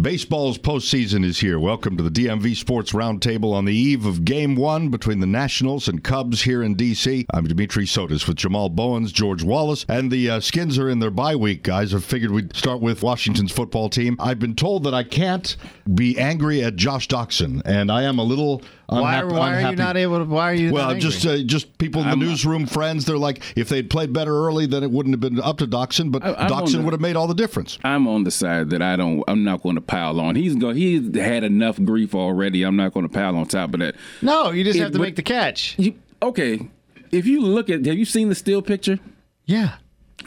Baseball's postseason is here. Welcome to the DMV Sports Roundtable on the eve of Game One between the Nationals and Cubs here in D.C. I'm Dimitri Sotis with Jamal Bowens, George Wallace, and the uh, Skins are in their bye week. Guys, I figured we'd start with Washington's football team. I've been told that I can't be angry at Josh Doctson, and I am a little Why, unhappy. why are you not able to? Why are you? Well, just uh, just people in the newsroom, friends. They're like, if they'd played better early, then it wouldn't have been up to Doctson. But I- Doctson would have made all the difference. I'm on the side that I don't. I'm not going to pile on. He's going. He's had enough grief already. I'm not going to pile on top of that. no, you just it- have to but- make the catch. You, okay, if you look at, have you seen the still picture? Yeah,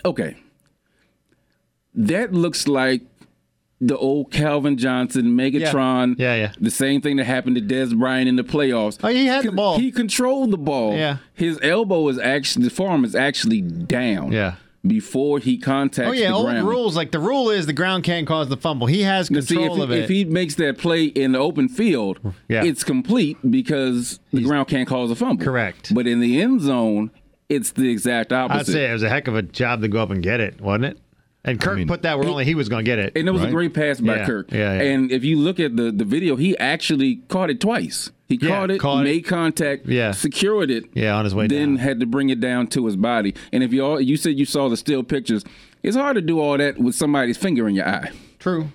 Okay, that looks like the old Calvin Johnson Megatron. Yeah, yeah. The same thing that happened to Dez Bryant in the playoffs. Oh, he had the ball. He controlled the ball. Yeah. His elbow is actually the forearm is actually down. Yeah. Before he contacts Oh yeah, the old ground. rules. Like the rule is the ground can't cause the fumble. He has Now, see, control if, of he, it. if he makes that play in the open field, Yeah. it's complete because the ground can't cause a fumble. Correct. But in the end zone, it's the exact opposite. I'd say it was a heck of a job to go up and get it, wasn't it? And Kirk mean, put that where only he was going to get it. and it was Right. a great pass by Yeah, Kirk. yeah, yeah. And if you look at the, the video, he actually caught it twice. He Yeah, caught it, caught it. made contact, Yeah. secured it, Yeah, on his way then down. had to bring it down to his body. And if you all you said you saw the still pictures, it's hard to do all that with somebody's finger in your eye. True.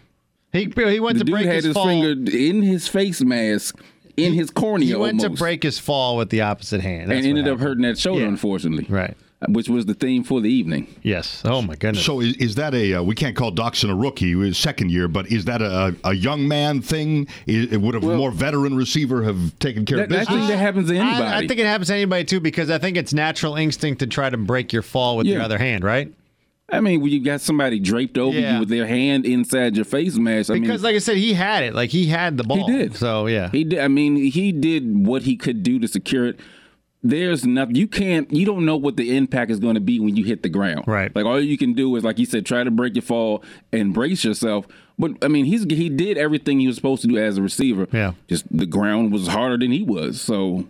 He he went The to dude break had his, his fall. finger in his face mask, in his cornea he went almost. to break his fall with the opposite hand. That's and what ended up hurting that shoulder, Yeah. unfortunately. Right. Which was the theme for the evening. Yes. Oh my goodness. So is, is that a? Uh, we can't call Doctson a rookie, his second year, but is that a, a young man thing? Is, would a more veteran receiver have taken care That, of I think that happens to anybody. I, I think it happens to anybody too because I think it's natural instinct to try to break your fall with your other hand, right? I mean, when you got somebody draped over Yeah. you with their hand inside your face mask. I Because, mean, like I said, he had it. Like he had the ball. He did. So yeah. he did. I mean, he did what he could do to secure it. There's nothing you can't. You don't know what the impact is going to be when you hit the ground. Right. Like all you can do is, like you said, try to break your fall and brace yourself. But I mean, he's he did everything he was supposed to do as a receiver. Yeah. Just the ground was harder than he was. So,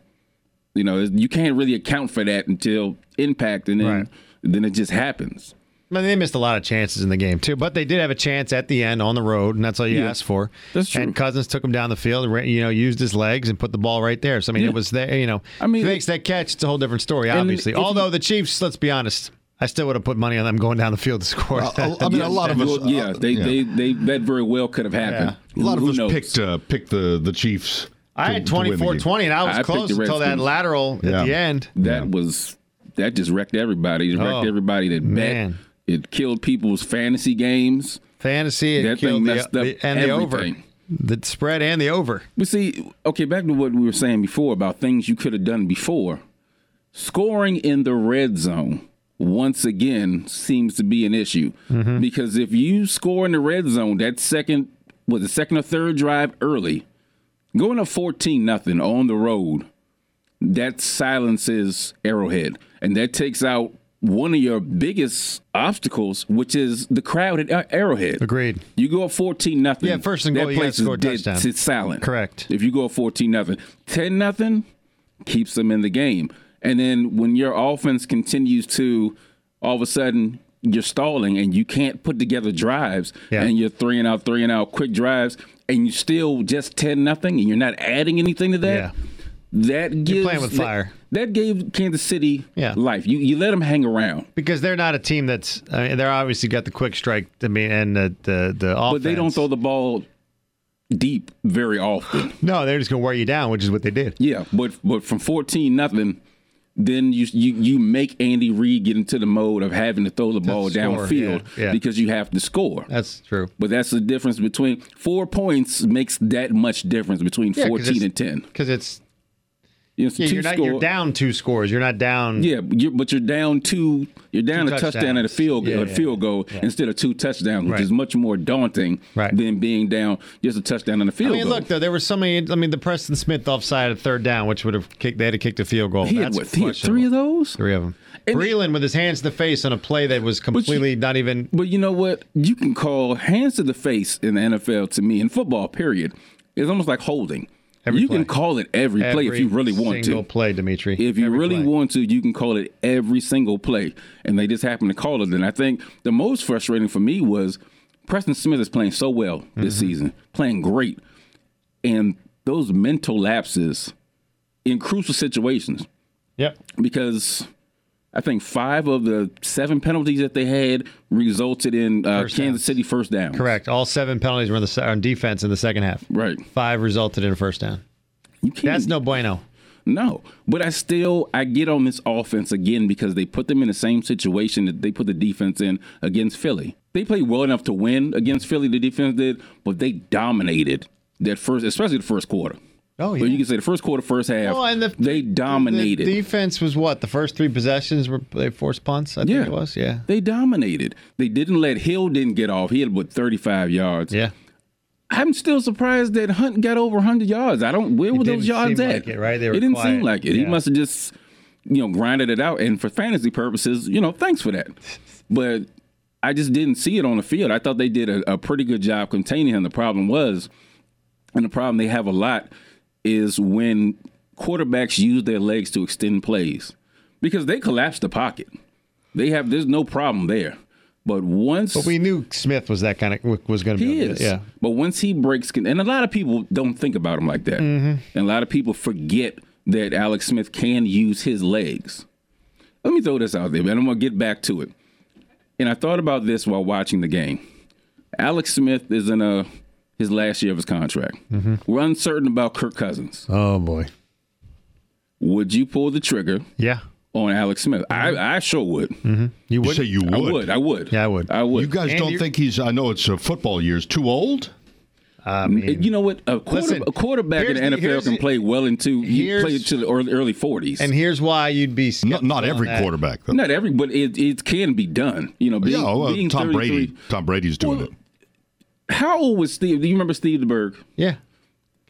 you know, you can't really account for that until impact, and then Right. then it just happens. I mean, they missed a lot of chances in the game too, but they did have a chance at the end on the road, and that's all you Yeah. asked for. That's true. And Cousins took him down the field, ra- you know, used his legs and put the ball right there. So I mean, Yeah. it was there. You know, I mean, if he makes that catch, it's a whole different story. Obviously, if you- although the Chiefs, let's be honest, I still would have put money on them going down the field to score. Uh, I mean, a lot of us. Well, yeah, uh, they, They, they that very well could have happened. a lot of Who us knows? picked uh, picked the the Chiefs. I to- had to win the 24 game. 20, and I was I close the until that Redskins. lateral Yeah. at the end. That was that just wrecked everybody. It wrecked Oh, everybody that man. bet. It killed people's fantasy games. Fantasy it That thing killed the, up the- and the over. The spread and the over. But see, okay, back to what we were saying before about things you could have done before. Scoring in the red zone once again seems to be an issue Mm-hmm. because if you score in the red zone, that second was the second or third drive early, going up fourteen nothing on the road, that silences Arrowhead, and that takes out one of your biggest obstacles, which is the crowd at Arrowhead. Agreed. You go up fourteen nothing. Yeah, first and goal, That you place is score a dead. touchdown. It's silent. Correct. If you go up fourteen nothing, ten nothing keeps them in the game. And then when your offense continues to, all of a sudden you're stalling and you can't put together drives, Yeah. and you're three and out, three and out, quick drives, and you still just ten nothing, and you're not adding anything to that. Yeah. That gives you're playing with that- fire. That, gave Kansas City Yeah. life. You you let them hang around. Because they're not a team that's. I mean, they're obviously got the quick strike. I mean, and the the the offense. But they don't throw the ball deep very often. No, they're just gonna wear you down, which is what they did. Yeah, but but from fourteen nothing, then you you you make Andy Reid get into the mode of having to throw the ball downfield yeah, yeah. because you have to score. That's true. But that's the difference between four points makes that much difference between Yeah, fourteen and ten. Because it's You know, it's yeah, two you're not score- you're down two scores. You're not down. Yeah, but you're, but you're down two. You're down Two a touchdown and a field Yeah, a yeah, field goal instead of two touchdowns, which Right. is much more daunting Right. than being down just a touchdown and a field I mean, goal. look though, there were so many. I mean, the Preston Smith offside at third down, which would have kicked. They had to kick the field goal. he had what? He had three of those. Three of them. And- Breeland with his hands to the face on a play that was completely not even. But you know what? You can call hands to the face in the NFL to me in football. Period. It's almost like holding. Every you can call it every, play if you really want single to. play, Dimitri. If you Every really play. want to, you can call it every single play, and they just happen to call it. And I think the most frustrating for me was Preston Smith is playing so well this Mm-hmm. season, playing great, and those mental lapses in crucial situations Yep. because I think five of the seven penalties that they had resulted in uh, Kansas. City first down. Correct. All seven penalties were on the on defense in the second half. Right. Five resulted in a first down. You can't. That's no bueno. No, but I still I get on this offense again because they put them in the same situation that they put the defense in against Philly. They played well enough to win against Philly. The defense did, but they dominated that first, especially the first quarter. Oh, Or yeah. you can say the first quarter, first half. Well, and the, they dominated. The defense was what? The first three possessions were they forced punts. I think Yeah. it was. Yeah. they dominated. They didn't let Hill didn't get off. He had what thirty five yards. Yeah. I'm still surprised that Hunt got over 100 yards. I don't. Where were those yards seem at? like it, right? They were it didn't quiet. seem like it. He must have just, you know, grinded it out. And for fantasy purposes, you know, thanks for that. But I just didn't see it on the field. I thought they did a, a pretty good job containing him. The problem was, and the problem they have a lot is when quarterbacks use their legs to extend plays because they collapse the pocket. They have there's no problem there. But once But we knew Smith was that kind of was going to be. he is. Yeah. But once he breaks, and a lot of people don't think about him like that. Mm-hmm. And a lot of people forget that Alex Smith can use his legs. Let me throw this out there, man. I'm going to get back to it. And I thought about this while watching the game. Alex Smith is in a his last year of his contract. Mm-hmm. We're uncertain about Kirk Cousins. Oh boy. Would you pull the trigger Yeah. on Alex Smith? I, I sure would. You You would. say you would. I would. I would. Yeah, I would. I would. You guys And don't you- think he's? I know it's uh, football years. Too old? I mean, You know what? A, quarter, Listen, a quarterback in the the- NFL here's can play well into he here's- played to the early, early 40s. and here's why you'd be Not, not every on that. quarterback though. not every, but it, it can be done. You know, being, yeah, well, being Tom Brady. Tom Brady's doing Well, it. How old was Steve? Do you remember Steve DeBerg? Yeah.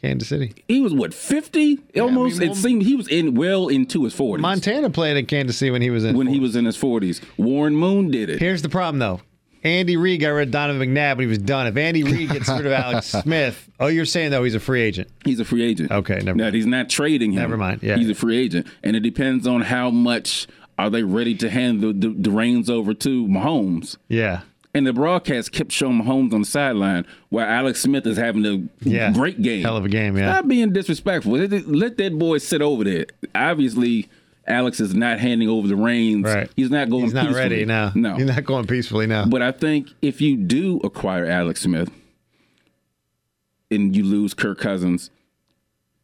Kansas City. He was what 50 almost. mean, it seemed he was in well into his 40s Montana played in Kansas City when he was in. when he was in his 40s. Warren Moon did it. Here's the problem, though. Andy Reid got rid of Donovan McNabb when he was done. If Andy Reid gets rid of Alex Smith, oh, you're saying though he's a free agent. He's a free agent. Okay, never Now mind. he's not trading him. Never mind, yeah. he's a free agent, and it depends on how much are they ready to hand the, the, the reins over to Mahomes. Yeah. And the broadcast kept showing Mahomes on the sideline while Alex Smith is having a Yeah. great game. Hell of a game, yeah. Not being disrespectful. Let let that boy sit over there. Obviously, Alex is not handing over the reins. Right. He's not going peacefully. He's not peacefully. ready now. No. He's not going peacefully now. But I think if you do acquire Alex Smith and you lose Kirk Cousins,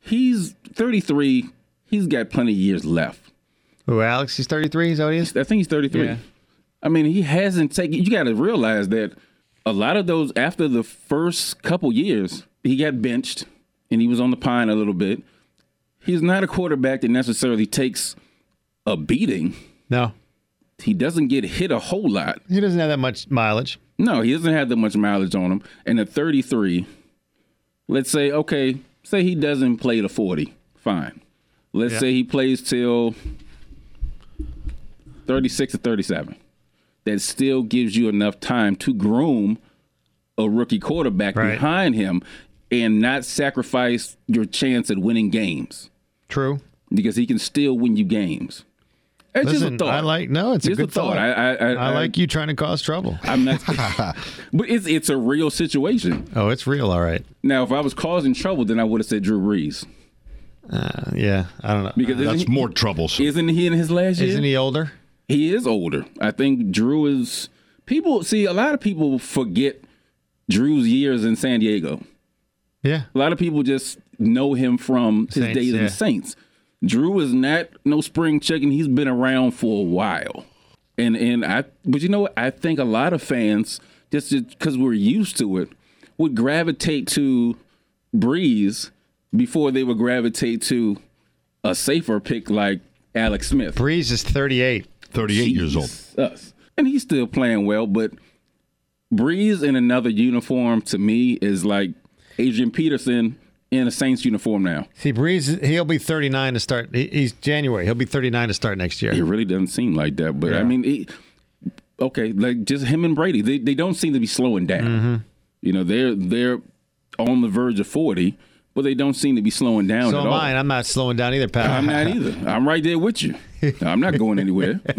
he's 33. He's got plenty of years left. Who, Alex? He's 33. Is that what he is? I think he's 33. Yeah. I mean, he hasn't taken. You got to realize that a lot of those after the first couple years, he got benched and he was on the pine a little bit. He's not a quarterback that necessarily takes a beating. No. He doesn't get hit a whole lot. He doesn't have that much mileage. No, he doesn't have that much mileage on him. And at 33, let's say, okay, say he doesn't play to 40. Fine. Let's Yeah. say he plays till 36 or 37. That still gives you enough time to groom a rookie quarterback Right. behind him and not sacrifice your chance at winning games True. because he can still win you games. It's just a thought. I like no. It's Just a a good thought. I, I, I, I like you trying to cause trouble. I'm not, but it's it's a real situation. Oh, it's real. All right. Now, if I was causing trouble, then I would have said Drew Brees Uh, yeah. I don't know. because That's isn't, more troublesome. isn't he in his last year? Isn't he older? He is older. I think Drew is. People see a lot of people forget Drew's years in San Diego. Yeah. A lot of people just know him from his Saints, days in the Saints. Drew is not no spring chicken. He's been around for a while, and and I. But you know what? I think a lot of fans just because we're used to it would gravitate to Brees before they would gravitate to a safer pick like Alex Smith. Brees is 38. 38 years old. Us. And he's still playing well, but Brees in another uniform to me is like Adrian Peterson in a Saints uniform now. See, Brees, he'll be 39 to start. He's January. He'll be 39 to start next year. It really doesn't seem like that, but I mean, it, okay, like just him and Brady, they they don't seem to be slowing down. Mm-hmm. You know, they're they're on the verge of forty, but they don't seem to be slowing down So at am all. I. I'm not slowing down either, pal. I'm not either. I'm right there with you. I'm not going anywhere.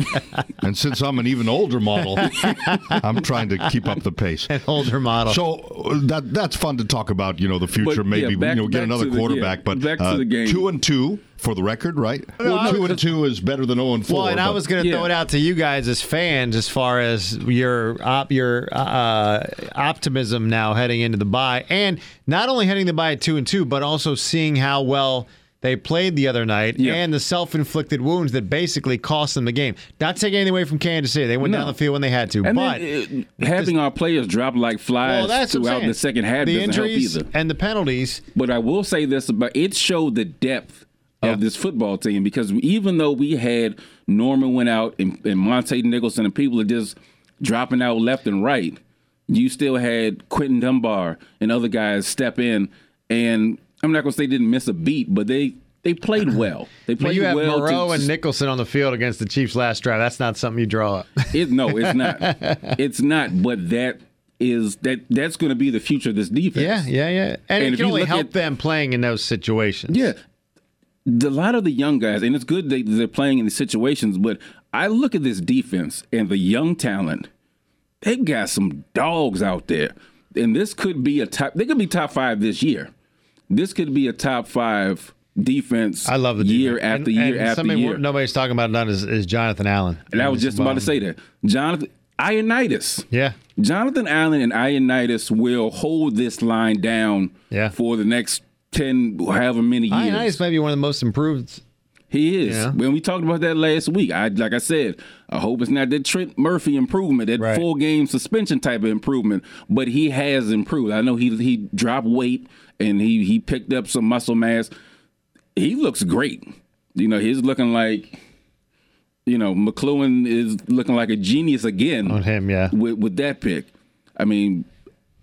And since I'm an even older model, I'm trying to keep up the pace. An older model. So uh, that that's fun to talk about. You know, the future. But, yeah, maybe back- you know get another to the- quarterback. yeah, but back to uh, the game. two and two for the record, right? no, two I- and two is better than zero and four. Well, and I was going to Yeah. throw it out to you guys as fans, as far as your op, your uh, optimism now heading into the bye, and not only heading the bye at two and two, but also seeing how well they played the other night Yeah. and the self-inflicted wounds that basically cost them the game. Not taking anything away from Kansas City, they went No. down the field when they had to, And but. then, uh, having our players drop like flies well, throughout the second half the doesn't help either. and the penalties. But I will say this about it showed the depth Yeah. of this football team because even though we had Norman went out and, and Montae Nicholson and people are just dropping out left and right, you still had Quinton Dunbar and other guys step in. And I'm not going to say they didn't miss a beat, but they they played well. They played you have well. to- and Nicholson on the field against the Chiefs last drive. That's not something you draw up. It, no, it's not. it's not. But that is that that's going to be the future of this defense. yeah, yeah, yeah. And, And it can only help at- them playing in those situations. Yeah. The, a lot of the young guys, and it's good they, they're playing in these situations, but I look at this defense and the young talent. They've got some dogs out there. And this could be a top, they could be top five this year. This could be a top five defense I love the year defense. after And- year and after something year. Nobody's talking about none is, is Jonathan Allen. and I was just about to say that. Jonathan, Ioannidis. Yeah, Jonathan Allen and Ioannidis will hold this line down Yeah. for the next 10, however many years. Ioannidis might be one of the most improved. He is. Yeah. When we talked about that last week, I like I said, I hope it's not that Trent Murphy improvement, that Right. full game suspension type of improvement, but he has improved. I know he he dropped weight and he he picked up some muscle mass. He looks great. You know, he's looking like you know, McCloughan is looking like a genius again On him, yeah. with with that pick. I mean,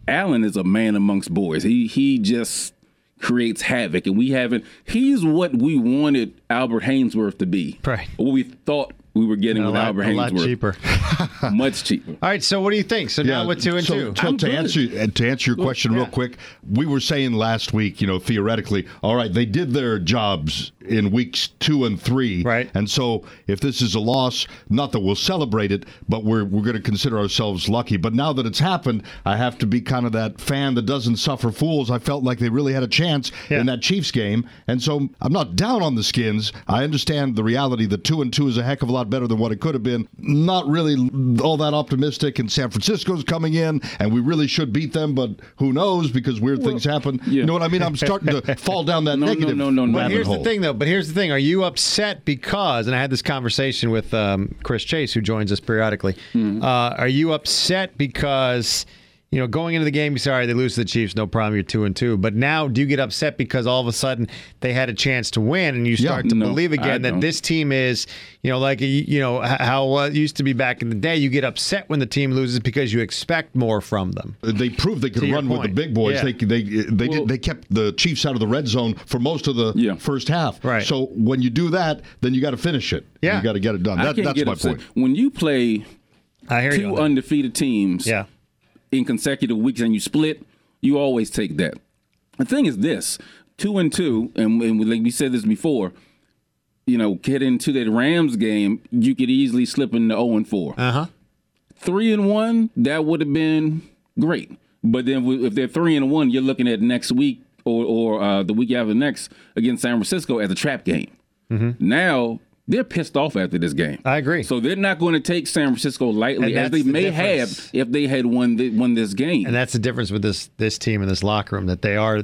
Allen is a man amongst boys. He he just creates havoc, and we haven't. He's what we wanted Albert Haynesworth to be. Right. What we thought we were getting A with lot, Albert a lot cheaper. Much cheaper. All right, so what do you think? So now with two and so, two. So I'm to good. answer uh, to answer your question real yeah. quick, we were saying last week, you know, theoretically, all right, they did their jobs in weeks two and three, Right. And so if this is a loss, not that we'll celebrate it, but we're we're going to consider ourselves lucky. But now that it's happened, I have to be kind of that fan that doesn't suffer fools. I felt like they really had a chance Yeah. in that Chiefs game, and so I'm not down on the Skins. I understand the reality that two and two is a heck of a lot better than what it could have been. Not really all that optimistic, and San Francisco's coming in, and we really should beat them, but who knows because weird things happen. yeah. You know what I mean? I'm starting to fall down that No, no, negative no, no, no. But here's hole. the thing, though. But here's the thing: Are you upset because? And I had this conversation with um, Chris Chase, who joins us periodically. Mm-hmm. Uh, are you upset because? You know, going into the game, you say, all right, they lose to the Chiefs, no problem, you're two and two. But now, do you get upset because all of a sudden they had a chance to win, and you start to No, believe I again that don't. this team is, you know, like you know how it used to be back in the day. You get upset when the team loses because you expect more from them. They proved they could To your run with the big boys. Yeah. They they they Well- did they kept the Chiefs out of the red zone for most of the Yeah. first half. Right. So when you do that, then you got to finish it. Yeah. You got to get it done. That, that's my upset. point. When you play I hear two on undefeated teams Yeah. In consecutive weeks and you split, you always take that. The thing is this two and two, and, and we- like we said this before, you know, get into that Rams game, you could easily slip into 0 and 4. Uh huh. Three and one, that would have been great. But then if they're three and one, you're looking at next week or, or uh, the week after next against San Francisco as a trap game. Now they're pissed off after this game. I agree. So they're not going to take San Francisco lightly as they the may difference. have if they had won the, won this game. And that's the difference with this this team in this locker room that they are.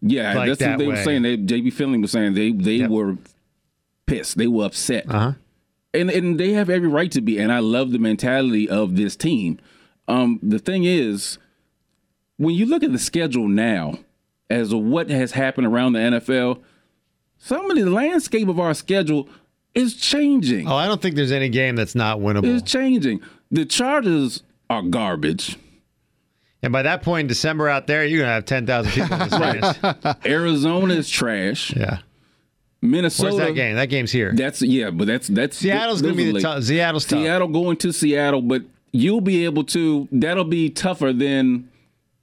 yeah, like that's that what they way. were saying. They, JB Finley was saying they they Yep. were pissed. They were upset. Uh huh. and and they have every right to be. And I love the mentality of this team. Um, the thing is, when you look at the schedule now, as of what has happened around the NFL, some of the landscape of our schedule is changing. Oh, I don't think there's any game that's not winnable. It's changing. The Chargers are garbage. And by that point in December out there, you're gonna have ten thousand people. In the stands. Arizona is trash. Yeah. Minnesota. Where's that game? That game's here. That's yeah, but that's that's Seattle's gonna be the tough. Seattle's tough. Seattle going to Seattle, but you'll be able to. That'll be tougher than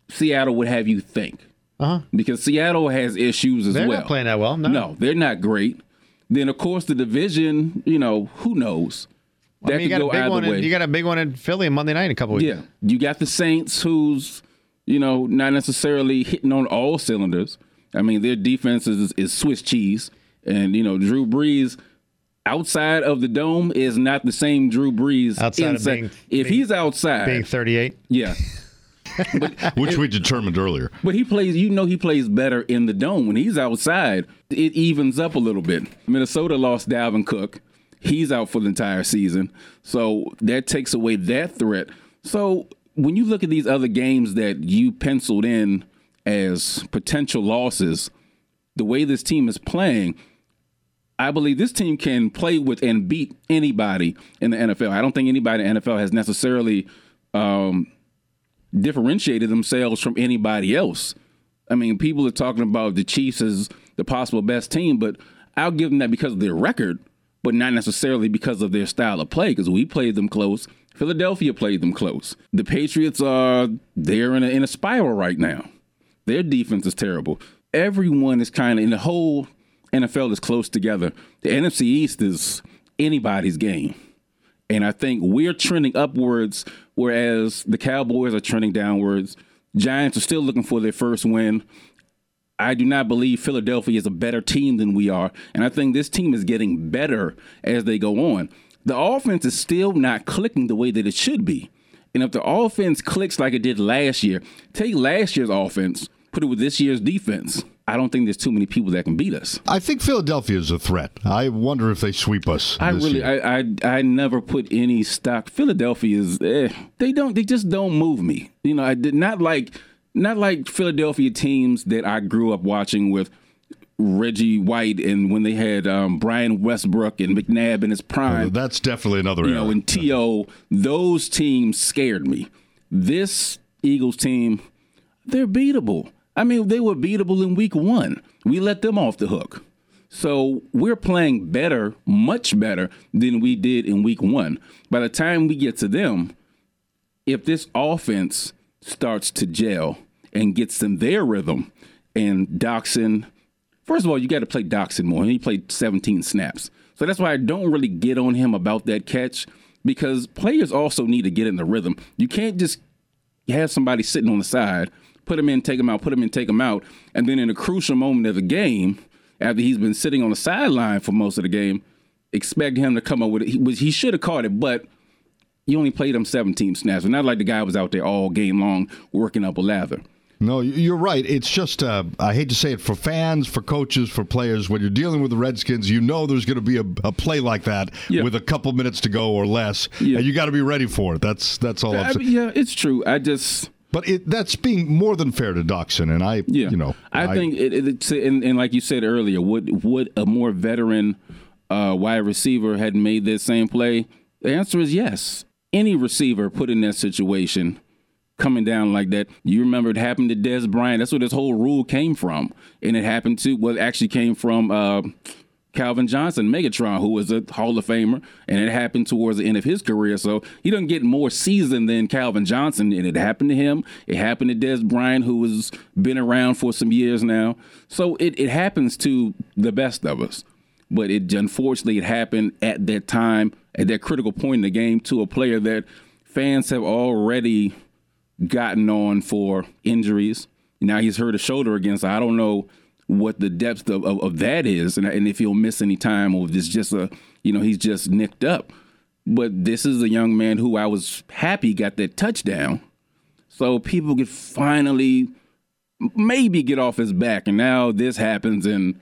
Seattle would have you think, Uh huh. because Seattle has issues as They're well. not playing that well. No. No, they're not great. Then of course the division, you know, who knows? That I mean, you could got a go big either one. way. In, you got a big one in Philly on Monday night in a couple weeks. Yeah, you got the Saints, who's you know not necessarily hitting on all cylinders. I mean, their defense is, is Swiss cheese, and you know Drew Brees outside of the dome is not the same Drew Brees Outside of inside. being- if being- he's outside, being 38. yeah. which we determined earlier. But he plays, you know, he plays better in the dome. When he's outside, it evens up a little bit. Minnesota lost Dalvin Cook. He's out for the entire season. So that takes away that threat. So when you look at these other games that you penciled in as potential losses, the way this team is playing, I believe this team can play with and beat anybody in the NFL. I don't think anybody in the NFL has necessarily um, differentiated themselves from anybody else. I mean, people are talking about the Chiefs as the possible best team, but I'll give them that because of their record, but not necessarily because of their style of play, because we played them close. Philadelphia played them close. The Patriots are they're in a, in a spiral right now. Their defense is terrible. Everyone is kind of in the whole NFL is close together. The NFC East is anybody's game. And I think we're trending upwards, whereas the Cowboys are trending downwards. Giants are still looking for their first win. I do not believe Philadelphia is a better team than we are. And I think this team is getting better as they go on. The offense is still not clicking the way that it should be. And if the offense clicks like it did last year, take last year's offense, put it with this year's defense. I don't think there's too many people that can beat us. I think Philadelphia is a threat. I wonder if they sweep us. I really. I, I, I never put any stock. Philadelphia is, eh, they don't, they just don't move me. You know, I did not like, not like Philadelphia teams that I grew up watching with Reggie White and when they had um, Brian Westbrook and McNabb in his prime. That's definitely another you era. know, and T.O., those teams scared me. This Eagles team, they're beatable. I mean, they were beatable in week one. We let them off the hook. So we're playing better, much better than we did in week one. By the time we get to them, if this offense starts to gel and gets them their rhythm, and Doctson, first of all, you got to play Doctson more. He played 17 snaps. So that's why I don't really get on him about that catch because players also need to get in the rhythm. You can't just have somebody sitting on the side, put him in, take him out, put him in, take him out, and then in a crucial moment of the game, after he's been sitting on the sideline for most of the game, expect him to come up with it. He, he should have caught it, but you only played him 17 snaps. And not like the guy was out there all game long working up a lather. No, you're right. It's just, uh, I hate to say it, for fans, for coaches, for players, when you're dealing with the Redskins, you know there's going to be a, a play like that Yeah. with a couple minutes to go or less, Yeah. and you got to be ready for it. That's that's all I'm I saying. yeah, it's true. I just. But it, that's being more than fair to Doctson, and I, Yeah, you know, I, think it, it, it's and, and like you said earlier, would would a more veteran uh, wide receiver had made this same play? The answer is yes. Any receiver put in that situation, coming down like that. You remember it happened to Dez Bryant. That's where this whole rule came from, and it happened to well, actually came from. Uh, Calvin Johnson, Megatron, who was a Hall of Famer, and it happened towards the end of his career. So he doesn't get more seasoned than Calvin Johnson, and it happened to him. It happened to Dez Bryant, who has been around for some years now. So it, it happens to the best of us. But it unfortunately it happened at that time, at that critical point in the game, to a player that fans have already gotten on for injuries. Now he's hurt a shoulder again, so I don't know what the depth of, of, of that is, and, and if he'll miss any time, or if it's just a, you know, he's just nicked up. But this is a young man who I was happy got that touchdown, so people could finally maybe get off his back. And now this happens, and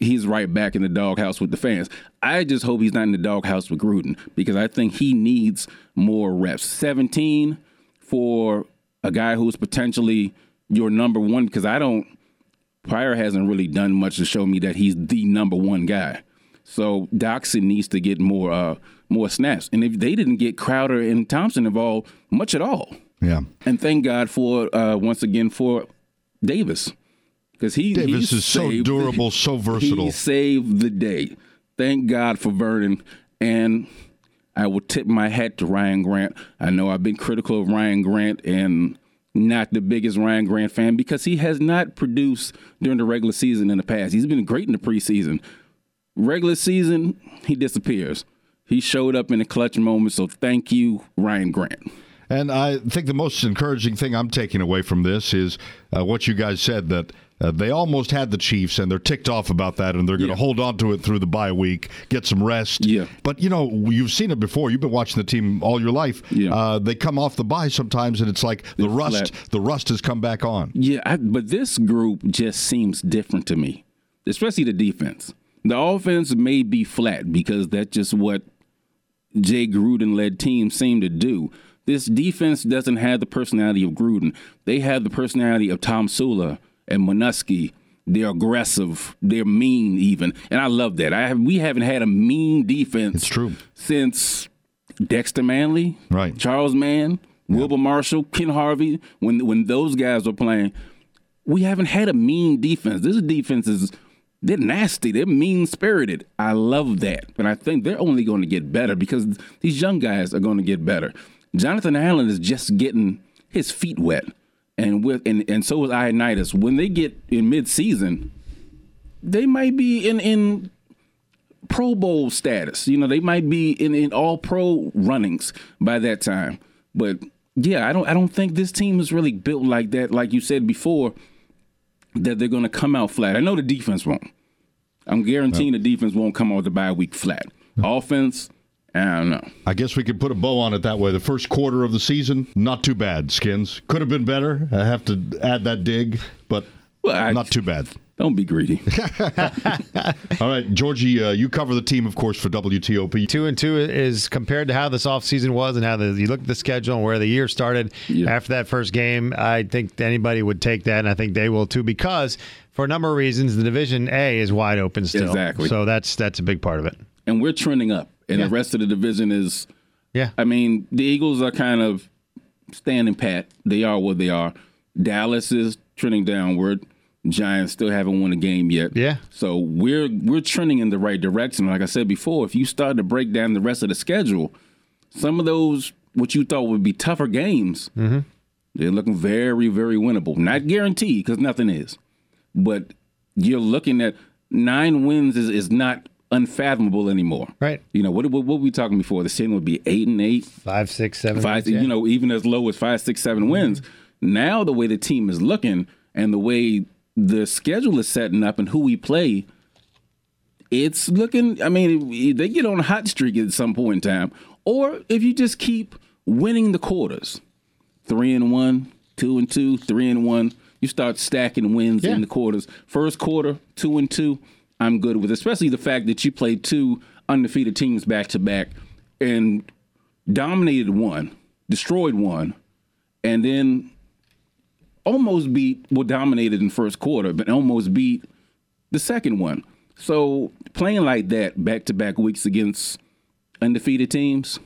he's right back in the doghouse with the fans. I just hope he's not in the doghouse with Gruden because I think he needs more reps. 17 for a guy who's potentially your number one because I don't. Pryor hasn't really done much to show me that he's the number one guy. So Doctson needs to get more uh, more snaps. And if they didn't get Crowder and Thompson involved much at all, yeah. and thank God for uh, once again for Davis because he Davis he is so durable, so versatile. He saved the day. Thank God for Vernon. And I will tip my hat to Ryan Grant. I know I've been critical of Ryan Grant and not the biggest Ryan Grant fan because he has not produced during the regular season in the past. He's been great in the preseason. Regular season, he disappears. He showed up in the clutch moment, so thank you, Ryan Grant. And I think the most encouraging thing I'm taking away from this is uh, what you guys said that uh, they almost had the Chiefs and they're ticked off about that and they're going to Yeah. hold on to it through the bye week, get some rest. Yeah. But, you know, you've seen it before. You've been watching the team all your life. Yeah. Uh, they come off the bye sometimes and it's like the They're rust, flat. the rust has come back on. Yeah, I, but this group just seems different to me, especially the defense. The offense may be flat because that's just what Jay Gruden led teams seem to do. This defense doesn't have the personality of Gruden. They have the personality of Tomsula and Manusky. They're aggressive. They're mean, even, and I love that. I have, we haven't had a mean defense. It's true. since Dexter Manley, Right. Charles Mann, Wilber Marshall, Ken Harvey. When when those guys were playing, we haven't had a mean defense. This defense is they're nasty. They're mean spirited. I love that, and I think they're only going to get better because these young guys are going to get better. Jonathan Allen is just getting his feet wet, and with and, and so is Ioannidis. When they get in midseason, they might be in in Pro Bowl status. You know, they might be in, in all pro runnings by that time. But yeah, I don't I don't think this team is really built like that, like you said before, that they're gonna come out flat. I know the defense won't. I'm guaranteeing the defense won't come out the bye week flat. Offense, I don't know. I guess we could put a bow on it that way. The first quarter of the season, not too bad, Skins. Could have been better. I have to add that dig, but Well, I- not too bad. Don't be greedy. All right, Georgie, uh, you cover the team, of course, for WTOP. Two and two is compared to how this offseason was and how the, you look at the schedule and where the year started Yeah. after that first game. I think anybody would take that, and I think they will too, because for a number of reasons, the Division A is wide open still. Exactly. So that's that's a big part of it. and we're trending up. And Yeah. the rest of the division is Yeah. I mean, the Eagles are kind of standing pat. They are what they are. Dallas is trending downward. Giants still haven't won a game yet. Yeah. So we're we're trending in the right direction. Like I said before, if you start to break down the rest of the schedule, some of those what you thought would be tougher games, mm-hmm. they're looking very very winnable. Not guaranteed because nothing is, but you're looking at nine wins is, is not unfathomable anymore. Right. You know what, what? What were we talking before? The ceiling would be eight and eight Five, six, seven. five, wins, yeah. you know, even as low as five, six, seven wins. Mm-hmm. Now the way the team is looking and the way the schedule is setting up and who we play, it's looking. I mean, they get on a hot streak at some point in time, or if you just keep winning the quarters, three and one, two and two, three and one, you start stacking wins Yeah. in the quarters. First quarter, two and two, I'm good with. Especially the fact that you played two undefeated teams back to back and dominated one, destroyed one, and then almost beat well dominated in first quarter, but almost beat the second one. So playing like that back to back weeks against undefeated teams,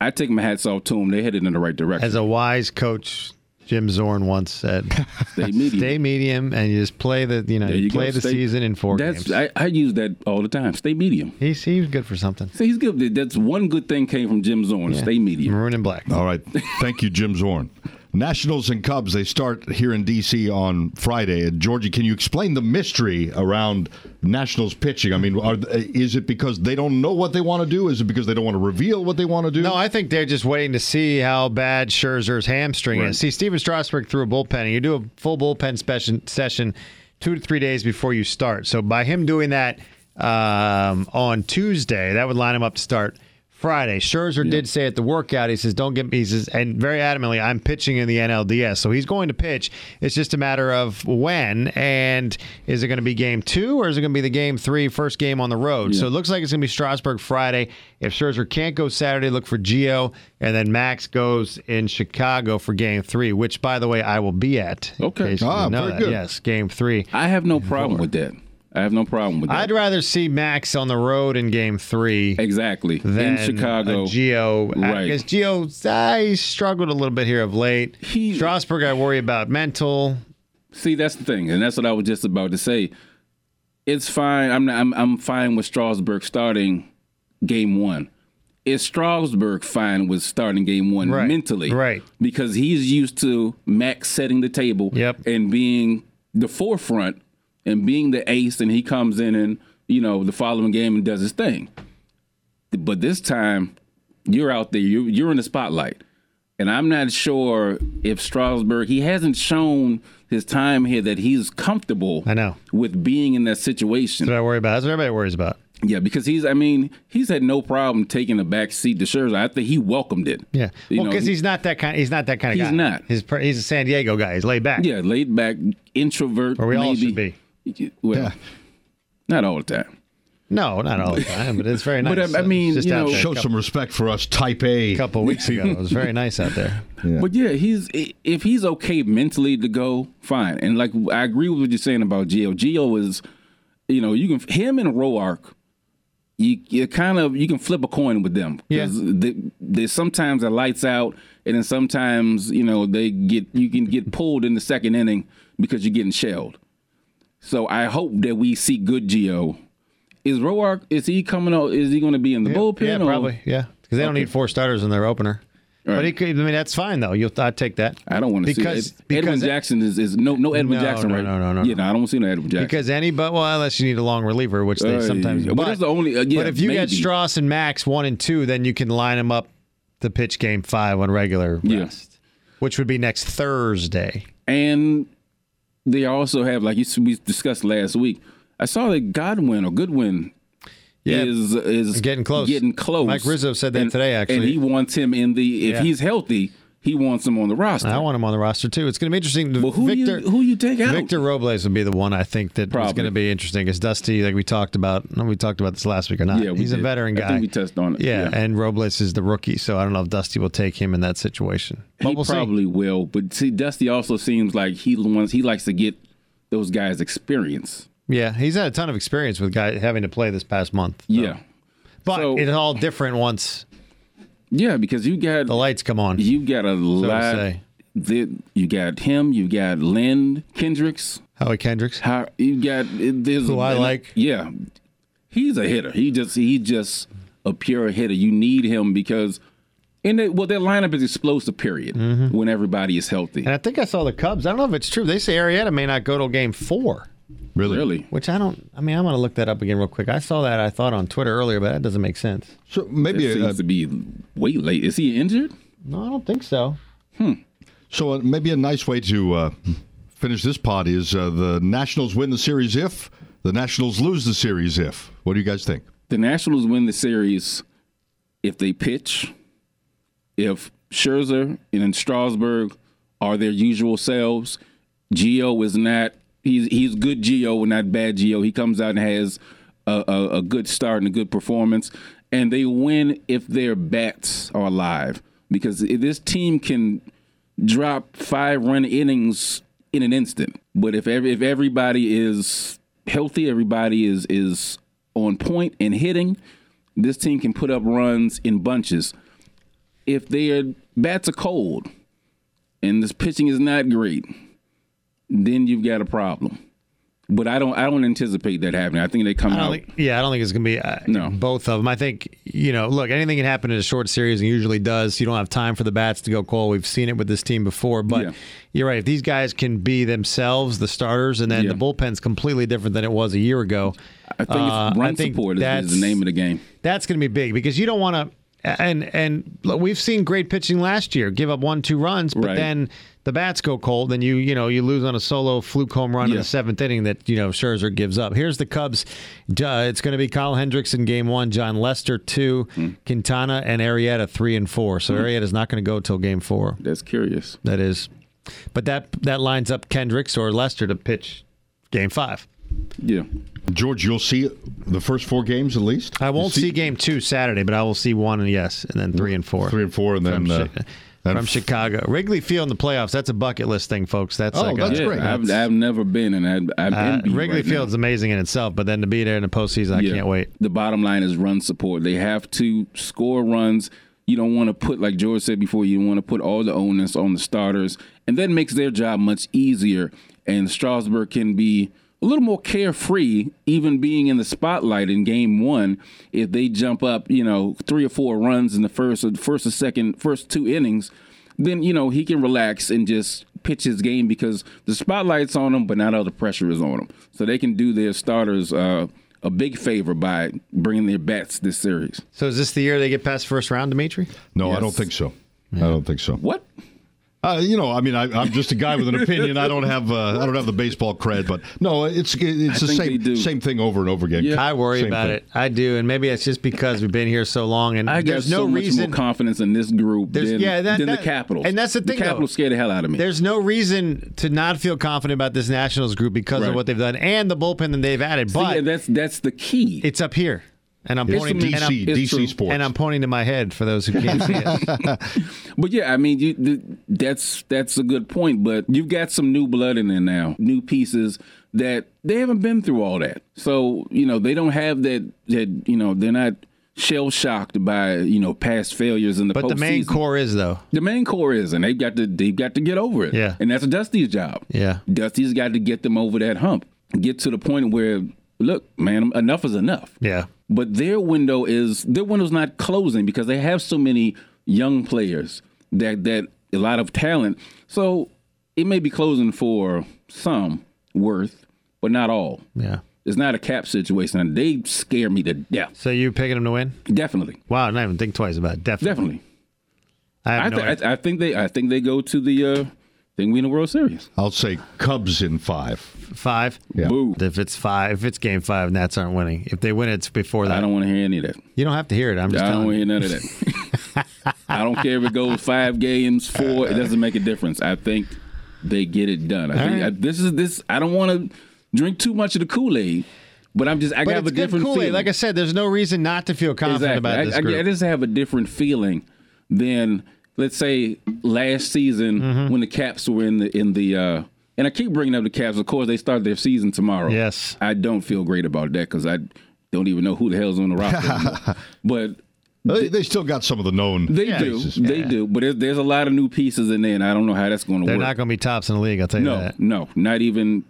I take my hats off to them. They headed in the right direction. As a wise coach, Jim Zorn once said, Stay medium. "Stay medium, and you just play the you know There you you go. play the Stay- season in four That's games." I, I use that all the time. Stay medium. He's he's good for something. So he's good. That's one good thing came from Jim Zorn. Stay medium. Maroon and black. All right. Thank you, Jim Zorn. Nationals and Cubs, they start here in D.C. on Friday. And Georgie, can you explain the mystery around Nationals pitching? I mean, are, is it because they don't know what they want to do? Is it because they don't want to reveal what they want to do? No, I think they're just waiting to see how bad Scherzer's hamstring Right. is. See, Stephen Strasburg threw a bullpen, and you do a full bullpen session, session two to three days before you start. So by him doing that um, on Tuesday, that would line him up to start Friday. Scherzer did say at the workout, he says, "Don't get me," he says, and very adamantly, "I'm pitching in the NLDS." So he's going to pitch. It's just a matter of when, and is it going to be game two or is it going to be the game three, first game on the road? So it looks like it's going to be Strasburg Friday. If Scherzer can't go Saturday, look for Gio, and then Max goes in Chicago for game three, which, by the way, I will be at. Okay. Ah, very that. good. Yes, game three. I have no problem with that. I have no problem with that. I'd rather see Max on the road in game three exactly than in Chicago. Gio. Right. Because Gio, I struggled a little bit here of late. He- Strasburg, I worry about mental. See, that's the thing, and that's what I was just about to say. It's fine. I'm I'm I'm fine with Strasburg starting game one. Is Strasburg fine with starting game one Right, mentally? right. Because he's used to Max setting the table Yep. and being the forefront and being the ace, and he comes in and you know, the following game and does his thing. But this time, you're out there, you're, you're in the spotlight. And I'm not sure if Strasburg, he hasn't shown his time here that he's comfortable I know. with being in that situation. That's what I worry about. That's what everybody worries about. Yeah, because he's, I mean, he's had no problem taking a back seat to Scherzer. I think he welcomed it. Yeah, You well, because he's not that kind. He's not that kind of He's guy. not. He's he's a San Diego guy. He's laid back. Yeah, laid back, introvert. Or we all should be. Well, Yeah. not all the time. No, not all the time, but it's very nice. But, I- I mean, just you know- Show couple, some respect for us, Type A. A couple weeks ago. It was very nice out there. But yeah, he's if he's okay mentally to go, fine. And like I agree with what you're saying about Gio. Gio is, you know, you can him and Roark. You, you kind of you can flip a coin with them because they, they sometimes the lights out and then sometimes you know they get you can get pulled in the second inning because you're getting shelled. So I hope that we see good Gio. Is Roark is he coming out? Is he going to be in the bullpen? Yeah, or- probably. Yeah, because they don't Okay. need four starters in their opener. But he could. I mean, that's fine though. You'll I'd take that. I don't want to see because it. because Edwin Jackson is, is no no Edwin No, Jackson no, right no, no, no, yeah no. no I don't want to see no Edwin Jackson because any but well unless you need a long reliever, which they Uh, sometimes. yeah. do. Well, that's the only- uh, yeah, but if you get maybe. Strauss and Max one and two, then you can line them up to pitch game five on regular Yeah. which would be next Thursday. and they also have like you we discussed last week I saw that Godwin or Goodwin Yeah, is is getting close. getting close Mike Rizzo said that And- today, actually. and he wants him in the if Yeah. he's healthy he wants him on the roster I want him on the roster too. It's going to be interesting. well who Victor, you who you take out Victor Robles would be the one I think that Probably. going to be interesting. Because Dusty, like we talked about, no, we talked about this last week or not. Yeah, He's a did. veteran I guy. think we touched on it. Yeah, Yeah. and Robles is the rookie, so I don't know if Dusty will take him in that situation. But he we'll see. probably will but see Dusty also seems like he wants he likes to get those guys experience Yeah, he's had a ton of experience with guy having to play this past month. so. yeah but So- it's all different once yeah because you got the lights come on. You got a to lot. say. The, you got him. You got Lynn Kendricks. Howie Kendricks. How you got there's Who I like. Yeah, he's a hitter. He just he just a pure hitter. You need him because And the, well their lineup is explosive. Period. Mm-hmm. When everybody is healthy. And I think I saw the Cubs. I don't know if it's true. They say Arrieta may not go till game four, Really? Really. which I don't. I mean, I'm going to look that up again real quick. I saw that I thought on Twitter earlier, but that doesn't make sense. So maybe It a, seems to be way late. Is he injured? No, I don't think so. Hmm. So uh, maybe a nice way to uh, finish this pod is uh, the Nationals win the series if the Nationals lose the series if. What do you guys think? The Nationals win the series if they pitch, if Scherzer and Strasburg are their usual selves. Gio is not. He's he's good Gio, not bad Gio. He comes out and has a, a, a good start and a good performance, and they win if their bats are alive. Because this team can drop five run innings in an instant, but if every, if everybody is healthy, everybody is is on point and hitting, this team can put up runs in bunches. If their bats are cold and this pitching is not great, then you've got a problem. But I don't I don't anticipate that happening. I think they come out. think, yeah, I don't think it's going to be uh, No. both of them. I think, you know, look, anything can happen in a short series and usually does. You don't have time for the bats to go cold. We've seen it with this team before. But Yeah. you're right. If these guys can be themselves, the starters, and then Yeah. the bullpen's completely different than it was a year ago. I think Uh, it's I think support is, is the name of the game. That's going to be big because you don't want to. And and we've seen great pitching last year, give up one two runs, but Right. then the bats go cold, then you you know you lose on a solo fluke home run in the seventh inning that you know Scherzer gives up. Here's the Cubs. Uh, it's going to be Kyle Hendricks in game one, Jon Lester two, Hmm. Quintana and Arrieta three and four. So Arrieta's not going to go till game four. That's curious. That is, but that that lines up Kendricks or Lester to pitch game five. Yeah. George, you'll see the first four games at least. I won't You see, game two Saturday, but I will see one and yes, and then three and four. three and four, and then from, uh, then from Chicago. Wrigley Field in the playoffs. That's a bucket list thing, folks. That's Oh, like that's a, great. I've, I've never been, and I, I'm uh, Wrigley right now. Field's amazing in itself, but then to be there in the postseason, I can't wait. The bottom line is run support. They have to score runs. You don't want to put, like George said before, you don't want to put all the onus on the starters, and that makes their job much easier. And Strasburg can be a little more carefree, even being in the spotlight in Game One. If they jump up, you know, three or four runs in the first, or first or second, first two innings, then you know he can relax and just pitch his game because the spotlight's on him, but not all the pressure is on him. So they can do their starters uh, a big favor by bringing their bats this series. So is this the year they get past first round, Dimitri? No, I don't think so. I don't think so. What? Uh, you know, I mean, I, I'm just a guy with an opinion. I don't have uh, I don't have the baseball cred, but no, it's it's I the same same thing over and over again. Yeah. I worry Same about thing. it. I do, and maybe it's just because we've been here so long, and I got there's so no much reason. more confidence in this group There's- than, yeah, that- than that- the Capitals. and that's the thing, The though. Capitals scared the hell out of me. There's no reason to not feel confident about this Nationals group because of what they've done and the bullpen that they've added. See, But and that's that's the key. it's up here, and I'm It's pointing and I'm, DC true. Sports. and I'm pointing to my head for those who can't see it. But yeah, I mean, you, th- that's that's a good point. But you've got some new blood in there now, new pieces that they haven't been through all that. So you know, they don't have that. That you know, they're not shell shocked by you know past failures in the. But the main core is though. the main core is, and they've got to they've got to get over it. Yeah. and that's Dusty's job. Yeah. Dusty's got to get them over that hump, get to the point where, look, man, enough is enough. Yeah. But their window is their window's not closing because they have so many young players that that a lot of talent. So it may be closing for some worth, but not all. Yeah. It's not a cap situation, and they scare me to death. So you picking them to win? Definitely, Wow, I not even think twice about it. Definitely. definitely. I have I, th- idea. I, I think they I think they go to the uh, think we in the World Series. I'll say Cubs in five. five. Yeah. Boo. If it's five, if it's game five, Nats aren't winning. If they win, it's before that. I don't want to hear any of that. you don't have to hear it. I'm just I don't telling want to you. hear none of that. I don't care if it goes five games, four. It doesn't make a difference. I think they get it done. I think right. I, this is this. I don't want to drink too much of the Kool Aid, but I'm just. I But have it's a good different Kool-Aid. feeling. Like I said, there's no reason not to feel confident exactly. about this I, I, group. I just have a different feeling than let's say last season Mm-hmm. when the Caps were in the in the. uh and I keep bringing up the Caps. Of course, they start their season tomorrow. Yes. I don't feel great about that because I don't even know who the hell's on the roster. but They, they still got some of the known. they do. They do. But there's, there's a lot of new pieces in there, and I don't know how that's going to work. They're not going to be tops in the league. I'll tell you no, that. no, not even.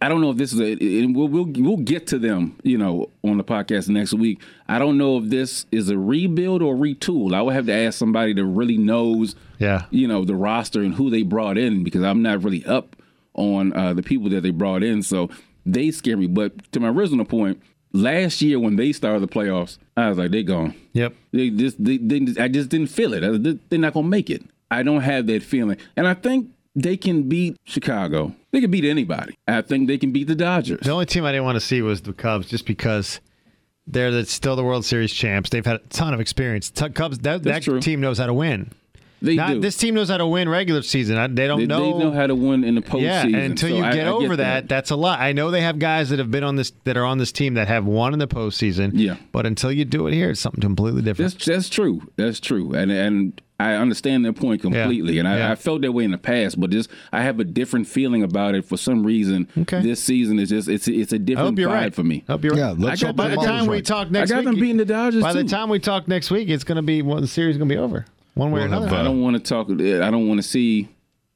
I don't know if this is a. And we'll, we'll we'll get to them, you know, on the podcast next week. I don't know if this is a rebuild or retool. I would have to ask somebody that really knows, Yeah. you know, the roster and who they brought in because I'm not really up on uh, the people that they brought in. So they scare me. But to my original point, last year when they started the playoffs, I was like, they gone. Yep. They just they, they, I just didn't feel it. I- They're not gonna make it. I don't have that feeling, and I think they can beat Chicago. They can beat anybody. I think they can beat the Dodgers. The only team I didn't want to see was the Cubs, just because they're the, still the World Series champs. They've had a ton of experience. T- Cubs, that, that team knows how to win. They Not, do. This team knows how to win regular season. I, they don't they, know. they know how to win in the postseason. yeah, and until so you I- get I over that, that's a lot. I know they have guys that have been on this that are on this team that have won in the postseason. Yeah. but until you do it here, it's something completely different. That's that's true. That's true, and and I understand their point completely, and I, Yeah. I felt that way in the past, but just I have a different feeling about it for some reason. Okay. This season is just it's it's a I different vibe right for me. I hope you're right. Yeah, let's I got- By the Jamal's time we talk next I got week, them beating the Dodgers By the time we talk next week, it's going to be well, the series is going to be over, one way or another. I don't want to talk. I don't want to see.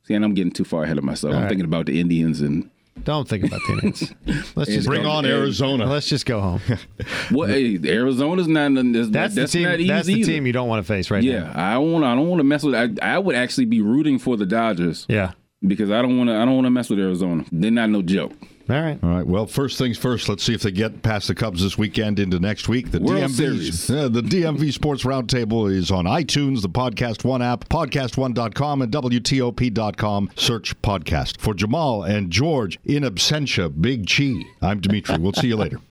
See, and I'm getting too far ahead of myself. I'm right. thinking about the Indians and Don't think about the Indians. Let's just Bring on Arizona. Let's just go home. what? Hey, Arizona's not. That's, That's, that's the team. not easy That's the either. team you don't want to face right Yeah, now. Yeah, I don't want. I don't want to mess with. I, I would actually be rooting for the Dodgers Yeah. because I don't want to. I don't want to mess with Arizona. They're not no joke. All right. All right. Well, first things first. Let's see if they get past the Cubs this weekend into next week. The World DMV, Series. Uh, the DMV Sports Roundtable is on iTunes, the Podcast One app, podcast1.com, and WTOP.com. Search podcast for Jamal and George in absentia. Big Chi. I'm Dimitri. We'll see you later.